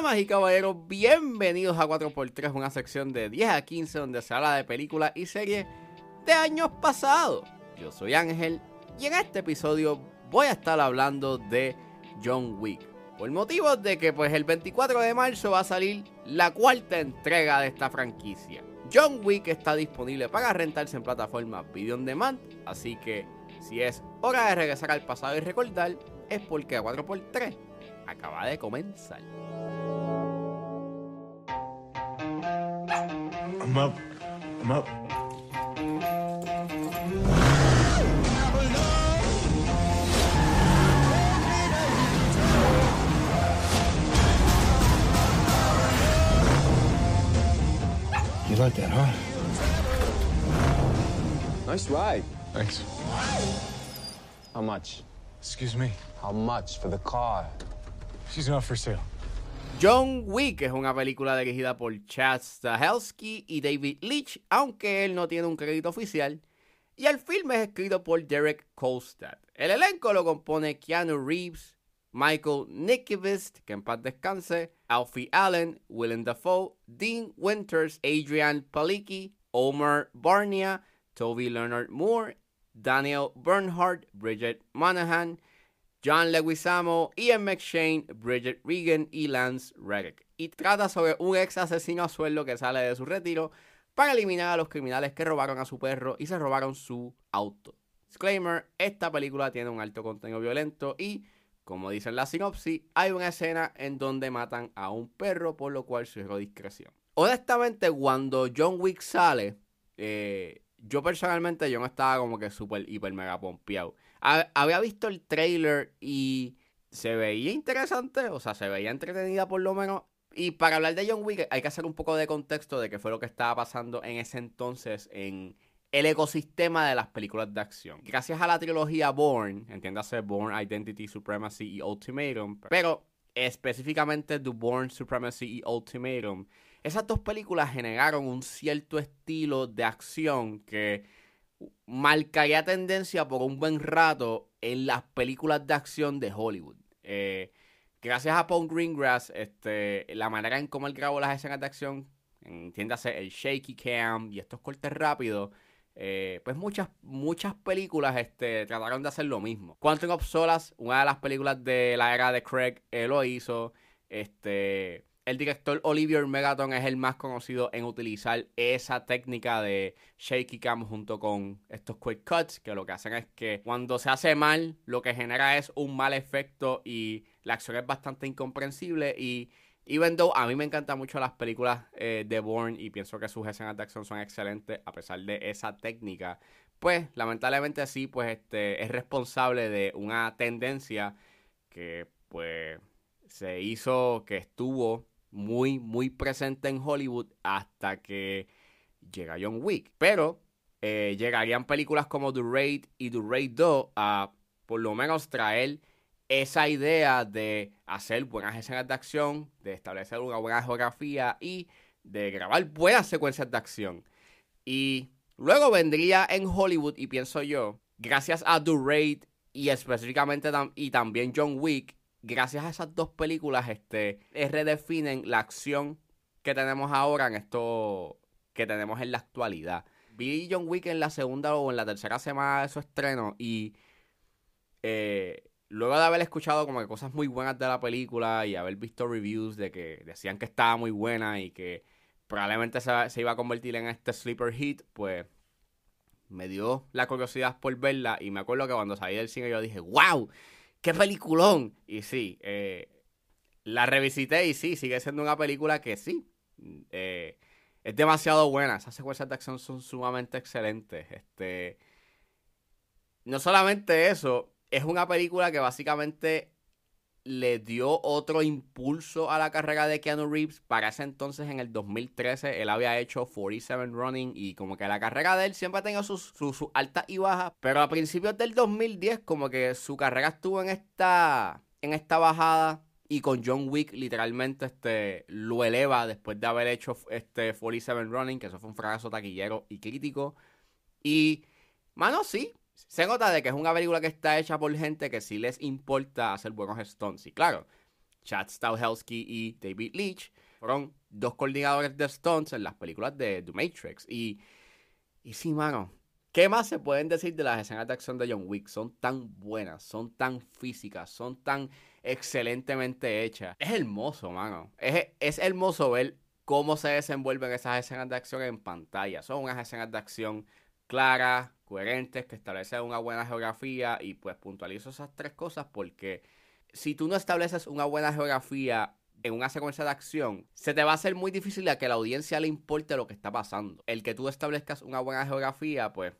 Damas y caballeros, bienvenidos a 4x3, una sección de 10 a 15 donde se habla de películas y series de años pasados. Yo soy Ángel y en este episodio voy a estar hablando de John Wick. Por motivo de que pues el 24 de marzo va a salir la cuarta entrega de esta franquicia. John Wick está disponible para rentarse en plataforma Video On Demand, así que si es hora de regresar al pasado y recordar, es porque a 4x3 acaba de comenzar. I'm up. I'm up. You like that, huh? Nice ride. Thanks. How much? Excuse me. How much for the car? She's not for sale. John Wick es una película dirigida por Chad Stahelski y David Leitch, aunque él no tiene un crédito oficial. Y el filme es escrito por Derek Kolstad. El elenco lo compone Keanu Reeves, Michael Nickivist, que en paz descanse, Alfie Allen, Willem Dafoe, Dean Winters, Adrian Palicki, Omar Barnia, Toby Leonard Moore, Daniel Bernhardt, Bridget Monahan, John Leguizamo, Ian McShane, Bridget Regan y Lance Reddick. Y trata sobre un ex asesino a sueldo que sale de su retiro para eliminar a los criminales que robaron a su perro y se robaron su auto. Disclaimer, esta película tiene un alto contenido violento y, como dice en la sinopsis, hay una escena en donde matan a un perro, por lo cual sugiero discreción. Honestamente, cuando John Wick sale, eh, yo personalmente yo no estaba como que súper, hiper, mega pompeado. Ha- Había visto el trailer y se veía interesante, o sea, se veía entretenida por lo menos. Y para hablar de John Wick hay que hacer un poco de contexto de qué fue lo que estaba pasando en ese entonces en el ecosistema de las películas de acción. Gracias a la trilogía Bourne, entiéndase Bourne Identity, Supremacy y Ultimatum, pero específicamente The Bourne Supremacy y Ultimatum, esas dos películas generaron un cierto estilo de acción que marcaría tendencia por un buen rato en las películas de acción de Hollywood. Eh, gracias a Paul Greengrass, este, la manera en cómo él grabó las escenas de acción, entiéndase el shaky cam y estos cortes rápidos, eh, pues muchas, muchas películas este, trataron de hacer lo mismo. Quantum of Solace, una de las películas de la era de Craig, él lo hizo. Este, el director Olivier Megaton es el más conocido en utilizar esa técnica de shaky cam junto con estos quick cuts, que lo que hacen es que cuando se hace mal, lo que genera es un mal efecto y la acción es bastante incomprensible. Y Even though a mí me encantan mucho las películas eh, de Bourne y pienso que sus escenas de acción son excelentes a pesar de esa técnica, pues lamentablemente sí, pues este es responsable de una tendencia que pues se hizo, que estuvo muy, muy presente en Hollywood hasta que llega John Wick. Pero eh, llegarían películas como The Raid y The Raid 2 a por lo menos traer esa idea de hacer buenas escenas de acción, de establecer una buena geografía y de grabar buenas secuencias de acción. Y luego vendría en Hollywood, y pienso yo, gracias a The Raid y específicamente y también John Wick, gracias a esas dos películas, este, eh, redefinen la acción que tenemos ahora en esto que tenemos en la actualidad. Vi John Wick en la segunda o en la tercera semana de su estreno y eh, luego de haber escuchado como que cosas muy buenas de la película y haber visto reviews de que decían que estaba muy buena y que probablemente se, se iba a convertir en este sleeper hit, pues me dio la curiosidad por verla y me acuerdo que cuando salí del cine yo dije, wow, qué peliculón. Y sí, eh, la revisité y sí, sigue siendo una película que sí, eh, es demasiado buena. Esas secuencias de acción son sumamente excelentes. Este, no solamente eso, es una película que básicamente le dio otro impulso a la carrera de Keanu Reeves. Para ese entonces, en el 2013, él había hecho 47 Running y como que la carrera de él siempre ha tenido sus, sus, altas y bajas. Pero a principios del 2010, como que su carrera estuvo en esta, en esta bajada. Y con John Wick, literalmente, este, lo eleva después de haber hecho este 47 Running, que eso fue un fracaso taquillero y crítico. Y, mano, sí, se nota de que es una película que está hecha por gente que sí les importa hacer buenos stunts. Y claro, Chad Stahelski y David Leitch fueron dos coordinadores de stunts en las películas de The Matrix. Y, y sí, mano, ¿qué más se pueden decir de las escenas de acción de John Wick? Son tan buenas, son tan físicas, son tan excelentemente hechas. Es hermoso, mano. Es, es hermoso ver cómo se desenvuelven esas escenas de acción en pantalla. Son unas escenas de acción claras, coherentes, que establecen una buena geografía y pues puntualizo esas tres cosas porque si tú no estableces una buena geografía en una secuencia de acción, se te va a hacer muy difícil a que la audiencia le importe lo que está pasando. El que tú establezcas una buena geografía, pues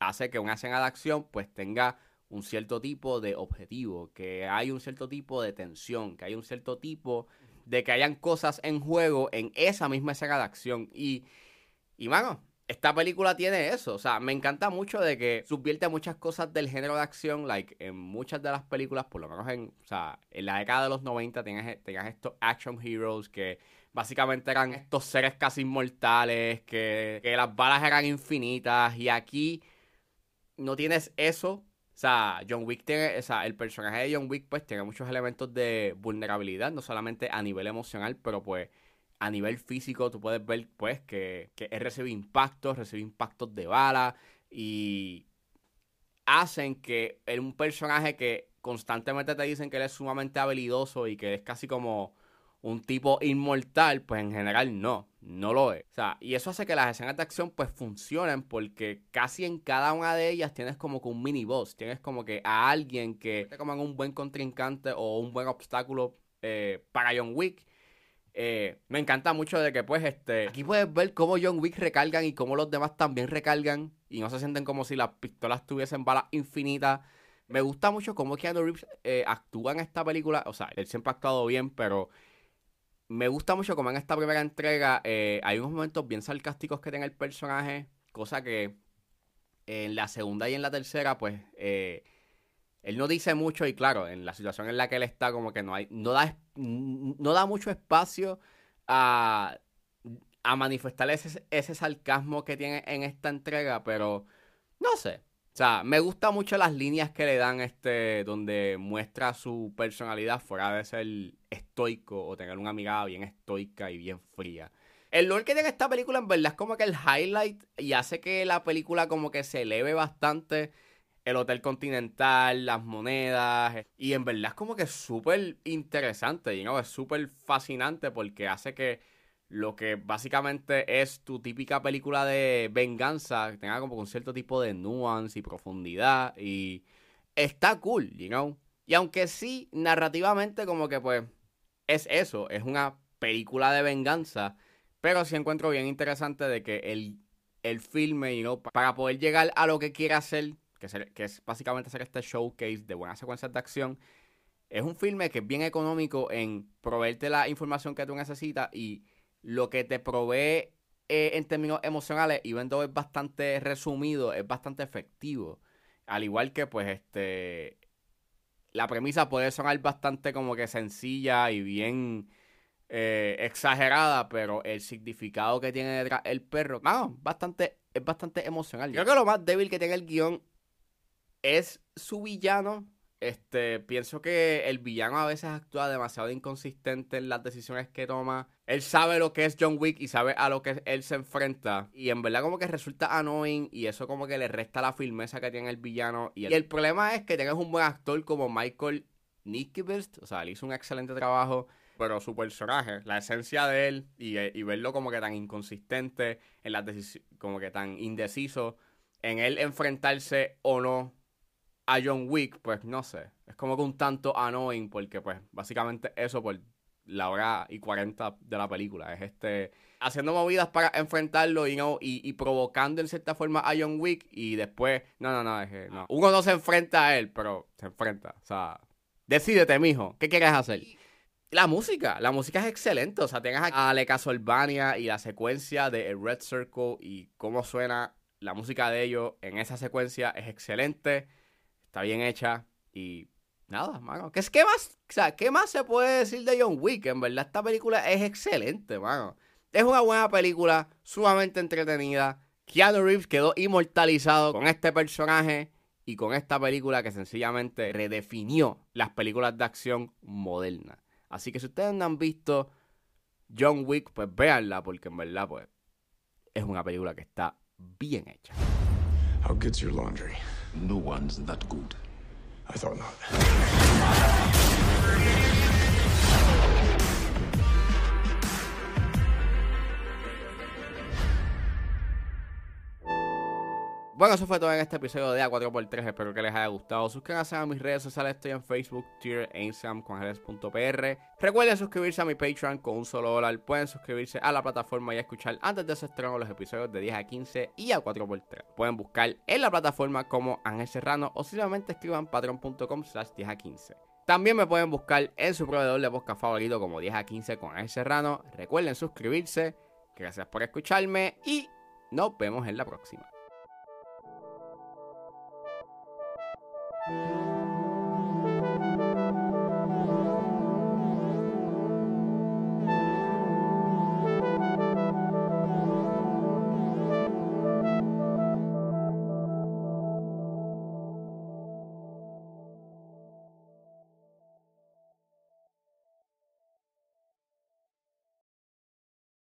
hace que una escena de acción pues tenga un cierto tipo de objetivo, que hay un cierto tipo de tensión, que hay un cierto tipo de que hayan cosas en juego en esa misma escena de acción. Y, y mano, esta película tiene eso. O sea, me encanta mucho de que subvierte muchas cosas del género de acción. Like, en muchas de las películas, por lo menos en, o sea, en la década de los 90, tenías, tenías estos action heroes que básicamente eran estos seres casi inmortales, que, que las balas eran infinitas. Y aquí no tienes eso. O sea, John Wick tiene, o sea, el personaje de John Wick pues tiene muchos elementos de vulnerabilidad, no solamente a nivel emocional, pero pues a nivel físico tú puedes ver pues que, que él recibe impactos, recibe impactos de bala y hacen que es un personaje que constantemente te dicen que él es sumamente habilidoso y que es casi como un tipo inmortal, pues en general no, no lo es. O sea, y eso hace que las escenas de acción pues funcionen porque casi en cada una de ellas tienes como que un mini boss, tienes como que a alguien que te como un buen contrincante o un buen obstáculo eh, para John Wick eh, me encanta mucho de que, pues, este. Aquí puedes ver cómo John Wick recargan y cómo los demás también recargan. Y no se sienten como si las pistolas tuviesen balas infinitas. Me gusta mucho cómo Keanu Reeves eh, actúa en esta película. O sea, él siempre ha actuado bien, pero me gusta mucho cómo en esta primera entrega eh, hay unos momentos bien sarcásticos que tiene el personaje. Cosa que en la segunda y en la tercera, pues. Eh, él no dice mucho y claro, en la situación en la que él está, como que no hay, no da, no da mucho espacio a, a manifestar ese, ese sarcasmo que tiene en esta entrega, pero no sé. O sea, me gustan mucho las líneas que le dan este, donde muestra su personalidad fuera de ser estoico o tener una mirada bien estoica y bien fría. El lore que tiene esta película en verdad es como que el highlight y hace que la película como que se eleve bastante el Hotel Continental, las monedas. Y en verdad es como que súper interesante, you es súper fascinante porque hace que lo que básicamente es tu típica película de venganza tenga como un cierto tipo de nuance y profundidad. Y está cool, you know. Y aunque sí, narrativamente como que pues es eso, es una película de venganza. Pero sí encuentro bien interesante de que el, el filme, you know, para poder llegar a lo que quiere hacer que, es básicamente hacer este showcase de buenas secuencias de acción. Es un filme que es bien económico en proveerte la información que tú necesitas y lo que te provee eh, en términos emocionales, y though es bastante resumido, es bastante efectivo. Al igual que, pues, este. La premisa puede sonar bastante como que sencilla y bien eh, exagerada, pero el significado que tiene detrás el perro, no, bastante, es bastante emocional. Yo creo que lo más débil que tiene el guion es su villano. Este, pienso que el villano a veces actúa demasiado inconsistente en las decisiones que toma. Él sabe lo que es John Wick y sabe a lo que él se enfrenta. Y en verdad como que resulta annoying y eso como que le resta la firmeza que tiene el villano. Y el, problema es que tienes un buen actor como Michael Nickibest. O sea, él hizo un excelente trabajo. Pero su personaje, la esencia de él y, y verlo como que tan inconsistente en las como que tan indeciso en él enfrentarse o no a John Wick, pues no sé. Es como que un tanto annoying porque pues básicamente eso por la hora y 40 de la película. Es este haciendo movidas para enfrentarlo y, no, y, provocando en cierta forma a John Wick y después, no, no, no, es que no. Uno no se enfrenta a él, pero se enfrenta. O sea, decídete, mijo, ¿qué quieres hacer? La música, la música es excelente. O sea, tienes a Ale Casolvania y la secuencia de Red Circle y cómo suena la música de ellos en esa secuencia es excelente está bien hecha y nada, mano. ¿Qué, qué más, o sea, ¿Qué más se puede decir de John Wick? En verdad, esta película es excelente, mano. Es una buena película, sumamente entretenida. Keanu Reeves quedó inmortalizado con este personaje y con esta película que sencillamente redefinió las películas de acción modernas. Así que si ustedes no han visto John Wick, pues véanla, porque en verdad, pues, es una película que está bien hecha. How good's your laundry? No one's that good. I thought not. Bueno, eso fue todo en este episodio de A4x3. Espero que les haya gustado. Suscríbanse a mis redes sociales. Estoy en Facebook, Twitter e Instagram con Jerez.pr. Recuerden suscribirse a mi Patreon con un solo dólar. Pueden suscribirse a la plataforma y escuchar antes de ese estreno los episodios de 10 a 15 y a 4x3. Pueden buscar en la plataforma como Ángel Serrano o simplemente escriban patreon.com slash 10 a 15. También me pueden buscar en su proveedor de podcast favorito como 10 a 15 con Ángel Serrano. Recuerden suscribirse. Gracias por escucharme y nos vemos en la próxima. Thank you.